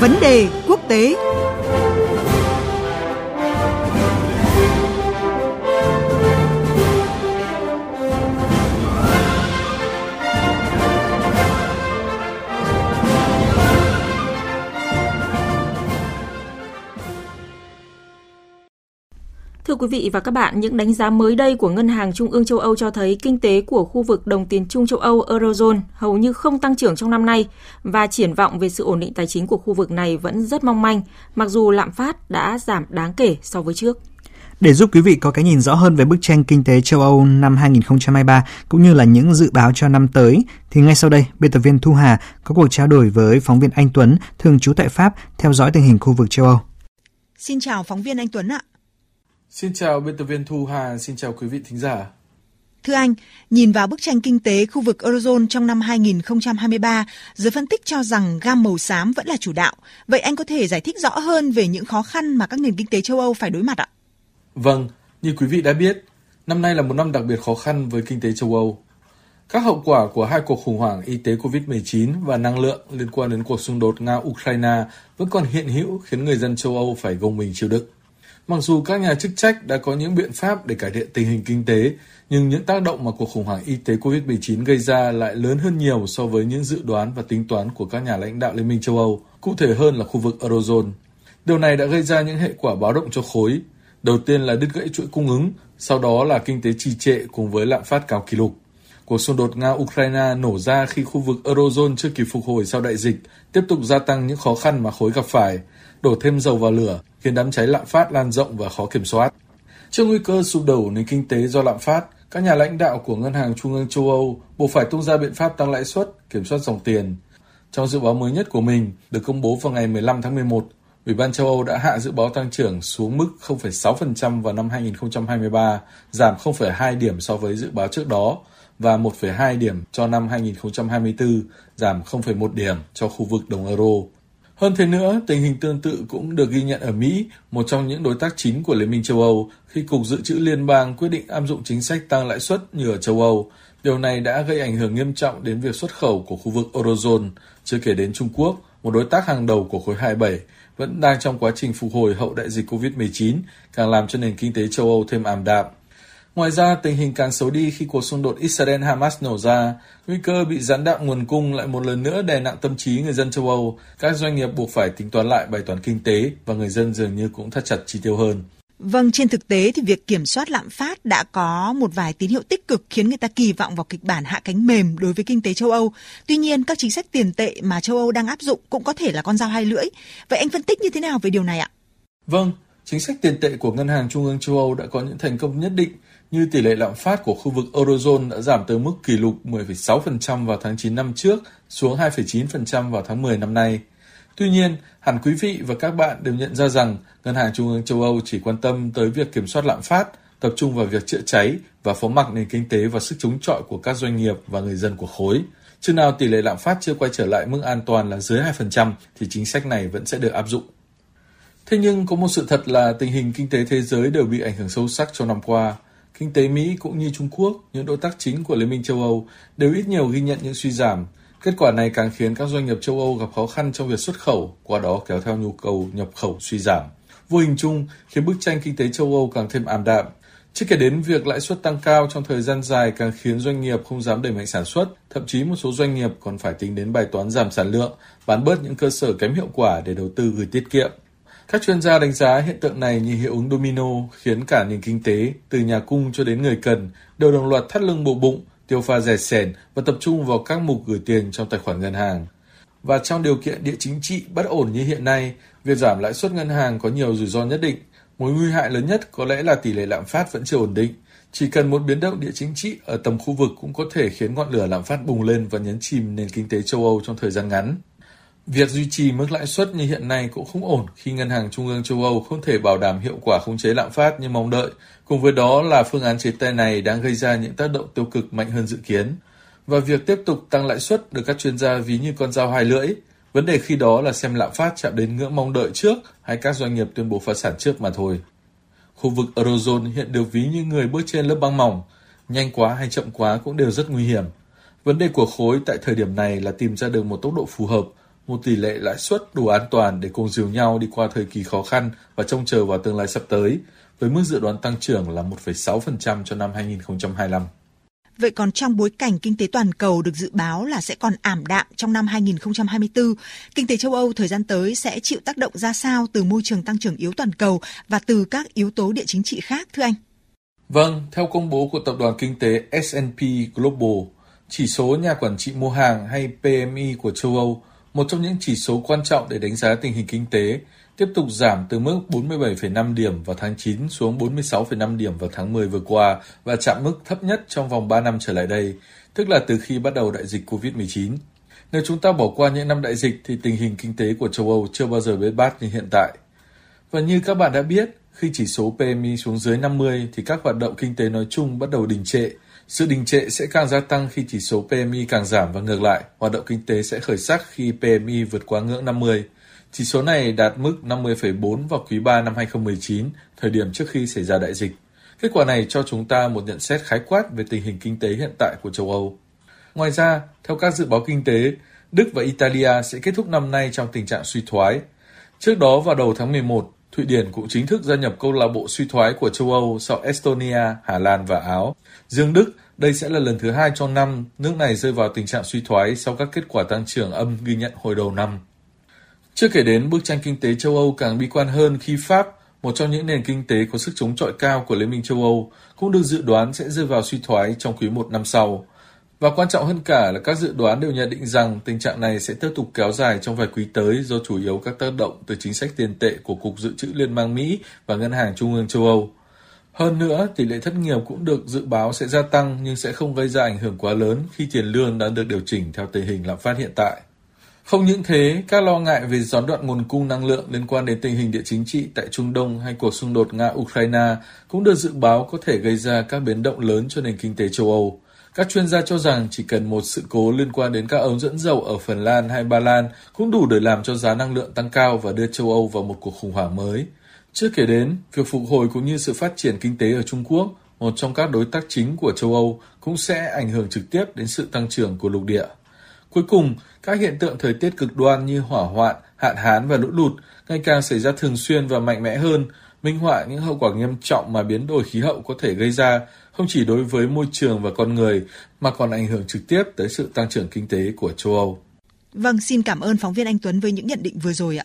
Vấn đề quốc tế. Quý vị và các bạn, những đánh giá mới đây của Ngân hàng Trung ương châu Âu cho thấy kinh tế của khu vực đồng tiền chung châu Âu Eurozone hầu như không tăng trưởng trong năm nay và triển vọng về sự ổn định tài chính của khu vực này vẫn rất mong manh, mặc dù lạm phát đã giảm đáng kể so với trước. Để giúp quý vị có cái nhìn rõ hơn về bức tranh kinh tế châu Âu năm 2023 cũng như là những dự báo cho năm tới, thì ngay sau đây, biên tập viên Thu Hà có cuộc trao đổi với phóng viên Anh Tuấn, thường trú tại Pháp, theo dõi tình hình khu vực châu Âu. Xin chào phóng viên Anh Tuấn ạ. Xin chào biên tập viên Thu Hà, xin chào quý vị thính giả. Thưa anh, nhìn vào bức tranh kinh tế khu vực Eurozone trong năm 2023, giới phân tích cho rằng gam màu xám vẫn là chủ đạo. Vậy anh có thể giải thích rõ hơn về những khó khăn mà các nền kinh tế châu Âu phải đối mặt ạ? Vâng, như quý vị đã biết, năm nay là một năm đặc biệt khó khăn với kinh tế châu Âu. Các hậu quả của hai cuộc khủng hoảng y tế COVID-19 và năng lượng liên quan đến cuộc xung đột Nga-Ukraine vẫn còn hiện hữu khiến người dân châu Âu phải gồng mình chịu đựng. Mặc dù các nhà chức trách đã có những biện pháp để cải thiện tình hình kinh tế, nhưng những tác động mà cuộc khủng hoảng y tế COVID-19 gây ra lại lớn hơn nhiều so với những dự đoán và tính toán của các nhà lãnh đạo Liên minh châu Âu, cụ thể hơn là khu vực Eurozone. Điều này đã gây ra những hệ quả báo động cho khối. Đầu tiên là đứt gãy chuỗi cung ứng, sau đó là kinh tế trì trệ cùng với lạm phát cao kỷ lục. Cuộc xung đột Nga-Ukraine nổ ra khi khu vực Eurozone chưa kịp phục hồi sau đại dịch, tiếp tục gia tăng những khó khăn mà khối gặp phải, đổ thêm dầu vào lửa, khiến đám cháy lạm phát lan rộng và khó kiểm soát. Trước nguy cơ sụp đổ nền kinh tế do lạm phát, các nhà lãnh đạo của Ngân hàng Trung ương châu Âu buộc phải tung ra biện pháp tăng lãi suất, kiểm soát dòng tiền. Trong dự báo mới nhất của mình, được công bố vào ngày 15 tháng 11, Ủy ban châu Âu đã hạ dự báo tăng trưởng xuống mức 0,6% vào năm 2023, giảm 0,2 điểm so với dự báo trước đó và 1,2 điểm cho năm 2024, giảm 0,1 điểm cho khu vực đồng euro. Hơn thế nữa, tình hình tương tự cũng được ghi nhận ở Mỹ, một trong những đối tác chính của Liên minh châu Âu, khi Cục Dự trữ Liên bang quyết định áp dụng chính sách tăng lãi suất như ở châu Âu. Điều này đã gây ảnh hưởng nghiêm trọng đến việc xuất khẩu của khu vực Eurozone, chưa kể đến Trung Quốc, một đối tác hàng đầu của khối 27, vẫn đang trong quá trình phục hồi hậu đại dịch COVID-19, càng làm cho nền kinh tế châu Âu thêm ảm đạm. Ngoài ra, tình hình càng xấu đi khi cuộc xung đột Israel-Hamas nổ ra, nguy cơ bị gián đoạn nguồn cung lại một lần nữa đè nặng tâm trí người dân châu Âu. Các doanh nghiệp buộc phải tính toán lại bài toán kinh tế và người dân dường như cũng thắt chặt chi tiêu hơn. Vâng, trên thực tế thì việc kiểm soát lạm phát đã có một vài tín hiệu tích cực khiến người ta kỳ vọng vào kịch bản hạ cánh mềm đối với kinh tế châu Âu. Tuy nhiên, các chính sách tiền tệ mà châu Âu đang áp dụng cũng có thể là con dao hai lưỡi. Vậy anh phân tích như thế nào về điều này ạ? Vâng, chính sách tiền tệ của Ngân hàng Trung ương châu Âu đã có những thành công nhất định như tỷ lệ lạm phát của khu vực Eurozone đã giảm tới mức kỷ lục 10,6% vào tháng 9 năm trước xuống 2,9% vào tháng 10 năm nay. Tuy nhiên, hẳn quý vị và các bạn đều nhận ra rằng Ngân hàng Trung ương châu Âu chỉ quan tâm tới việc kiểm soát lạm phát, tập trung vào việc chữa cháy và phó mặc nền kinh tế và sức chống chọi của các doanh nghiệp và người dân của khối. Chừng nào tỷ lệ lạm phát chưa quay trở lại mức an toàn là dưới 2% thì chính sách này vẫn sẽ được áp dụng. Thế nhưng có một sự thật là tình hình kinh tế thế giới đều bị ảnh hưởng sâu sắc trong năm qua. Kinh tế Mỹ cũng như Trung Quốc, những đối tác chính của Liên minh châu Âu, đều ít nhiều ghi nhận những suy giảm. Kết quả này càng khiến các doanh nghiệp châu Âu gặp khó khăn trong việc xuất khẩu, qua đó kéo theo nhu cầu nhập khẩu suy giảm. Vô hình chung khiến bức tranh kinh tế châu Âu càng thêm ảm đạm. Chưa kể đến việc lãi suất tăng cao trong thời gian dài càng khiến doanh nghiệp không dám đẩy mạnh sản xuất, thậm chí một số doanh nghiệp còn phải tính đến bài toán giảm sản lượng, bán bớt những cơ sở kém hiệu quả để đầu tư gửi tiết kiệm. Các chuyên gia đánh giá hiện tượng này như hiệu ứng domino khiến cả nền kinh tế, từ nhà cung cho đến người cần, đều đồng loạt thắt lưng bộ bụng, tiêu pha rẻ sẻn và tập trung vào các mục gửi tiền trong tài khoản ngân hàng. Và trong điều kiện địa chính trị bất ổn như hiện nay, việc giảm lãi suất ngân hàng có nhiều rủi ro nhất định. Mối nguy hại lớn nhất có lẽ là tỷ lệ lạm phát vẫn chưa ổn định. Chỉ cần một biến động địa chính trị ở tầm khu vực cũng có thể khiến ngọn lửa lạm phát bùng lên và nhấn chìm nền kinh tế châu Âu trong thời gian ngắn. Việc duy trì mức lãi suất như hiện nay cũng không ổn khi Ngân hàng Trung ương châu Âu không thể bảo đảm hiệu quả khống chế lạm phát như mong đợi. Cùng với đó là phương án chế tài này đang gây ra những tác động tiêu cực mạnh hơn dự kiến. Và việc tiếp tục tăng lãi suất được các chuyên gia ví như con dao hai lưỡi. Vấn đề khi đó là xem lạm phát chạm đến ngưỡng mong đợi trước hay các doanh nghiệp tuyên bố phá sản trước mà thôi. Khu vực Eurozone hiện được ví như người bước trên lớp băng mỏng. Nhanh quá hay chậm quá cũng đều rất nguy hiểm. Vấn đề của khối tại thời điểm này là tìm ra được một tốc độ phù hợp một tỷ lệ lãi suất đủ an toàn để cùng dìu nhau đi qua thời kỳ khó khăn và trông chờ vào tương lai sắp tới, với mức dự đoán tăng trưởng là 1,6% cho năm 2025. Vậy còn trong bối cảnh kinh tế toàn cầu được dự báo là sẽ còn ảm đạm trong năm 2024, kinh tế châu Âu thời gian tới sẽ chịu tác động ra sao từ môi trường tăng trưởng yếu toàn cầu và từ các yếu tố địa chính trị khác thưa anh? Vâng, theo công bố của tập đoàn kinh tế S&P Global, chỉ số nhà quản trị mua hàng hay PMI của châu Âu, một trong những chỉ số quan trọng để đánh giá tình hình kinh tế, tiếp tục giảm từ mức 47,5 điểm vào tháng 9 xuống 46,5 điểm vào tháng 10 vừa qua và chạm mức thấp nhất trong vòng 3 năm trở lại đây, tức là từ khi bắt đầu đại dịch COVID-19. Nếu chúng ta bỏ qua những năm đại dịch thì tình hình kinh tế của châu Âu chưa bao giờ bế bát như hiện tại. Và như các bạn đã biết, khi chỉ số PMI xuống dưới 50 thì các hoạt động kinh tế nói chung bắt đầu đình trệ. Sự đình trệ sẽ càng gia tăng khi chỉ số PMI càng giảm và ngược lại, hoạt động kinh tế sẽ khởi sắc khi PMI vượt quá ngưỡng 50. Chỉ số này đạt mức 50,4 vào quý 3 năm 2019, thời điểm trước khi xảy ra đại dịch. Kết quả này cho chúng ta một nhận xét khái quát về tình hình kinh tế hiện tại của châu Âu. Ngoài ra, theo các dự báo kinh tế, Đức và Italia sẽ kết thúc năm nay trong tình trạng suy thoái. Trước đó vào đầu tháng 11, Thụy Điển cũng chính thức gia nhập câu lạc bộ suy thoái của châu Âu sau Estonia, Hà Lan và Áo. Riêng Đức, đây sẽ là lần thứ hai trong năm nước này rơi vào tình trạng suy thoái sau các kết quả tăng trưởng âm ghi nhận hồi đầu năm. Chưa kể đến bức tranh kinh tế châu Âu càng bi quan hơn khi Pháp, một trong những nền kinh tế có sức chống chọi cao của Liên minh châu Âu, cũng được dự đoán sẽ rơi vào suy thoái trong quý một năm sau. Và quan trọng hơn cả là các dự đoán đều nhận định rằng tình trạng này sẽ tiếp tục kéo dài trong vài quý tới do chủ yếu các tác động từ chính sách tiền tệ của Cục Dự trữ Liên bang Mỹ và Ngân hàng Trung ương châu Âu. Hơn nữa, tỷ lệ thất nghiệp cũng được dự báo sẽ gia tăng nhưng sẽ không gây ra ảnh hưởng quá lớn khi tiền lương đã được điều chỉnh theo tình hình lạm phát hiện tại. Không những thế, các lo ngại về gián đoạn nguồn cung năng lượng liên quan đến tình hình địa chính trị tại Trung Đông hay cuộc xung đột Nga-Ukraine cũng được dự báo có thể gây ra các biến động lớn cho nền kinh tế châu Âu. Các chuyên gia cho rằng chỉ cần một sự cố liên quan đến các ống dẫn dầu ở Phần Lan hay Ba Lan cũng đủ để làm cho giá năng lượng tăng cao và đưa châu Âu vào một cuộc khủng hoảng mới. Chưa kể đến, việc phục hồi cũng như sự phát triển kinh tế ở Trung Quốc, một trong các đối tác chính của châu Âu, cũng sẽ ảnh hưởng trực tiếp đến sự tăng trưởng của lục địa. Cuối cùng, các hiện tượng thời tiết cực đoan như hỏa hoạn, hạn hán và lũ lụt ngày càng xảy ra thường xuyên và mạnh mẽ hơn, minh họa những hậu quả nghiêm trọng mà biến đổi khí hậu có thể gây ra không chỉ đối với môi trường và con người mà còn ảnh hưởng trực tiếp tới sự tăng trưởng kinh tế của châu Âu. Vâng, xin cảm ơn phóng viên Anh Tuấn với những nhận định vừa rồi ạ.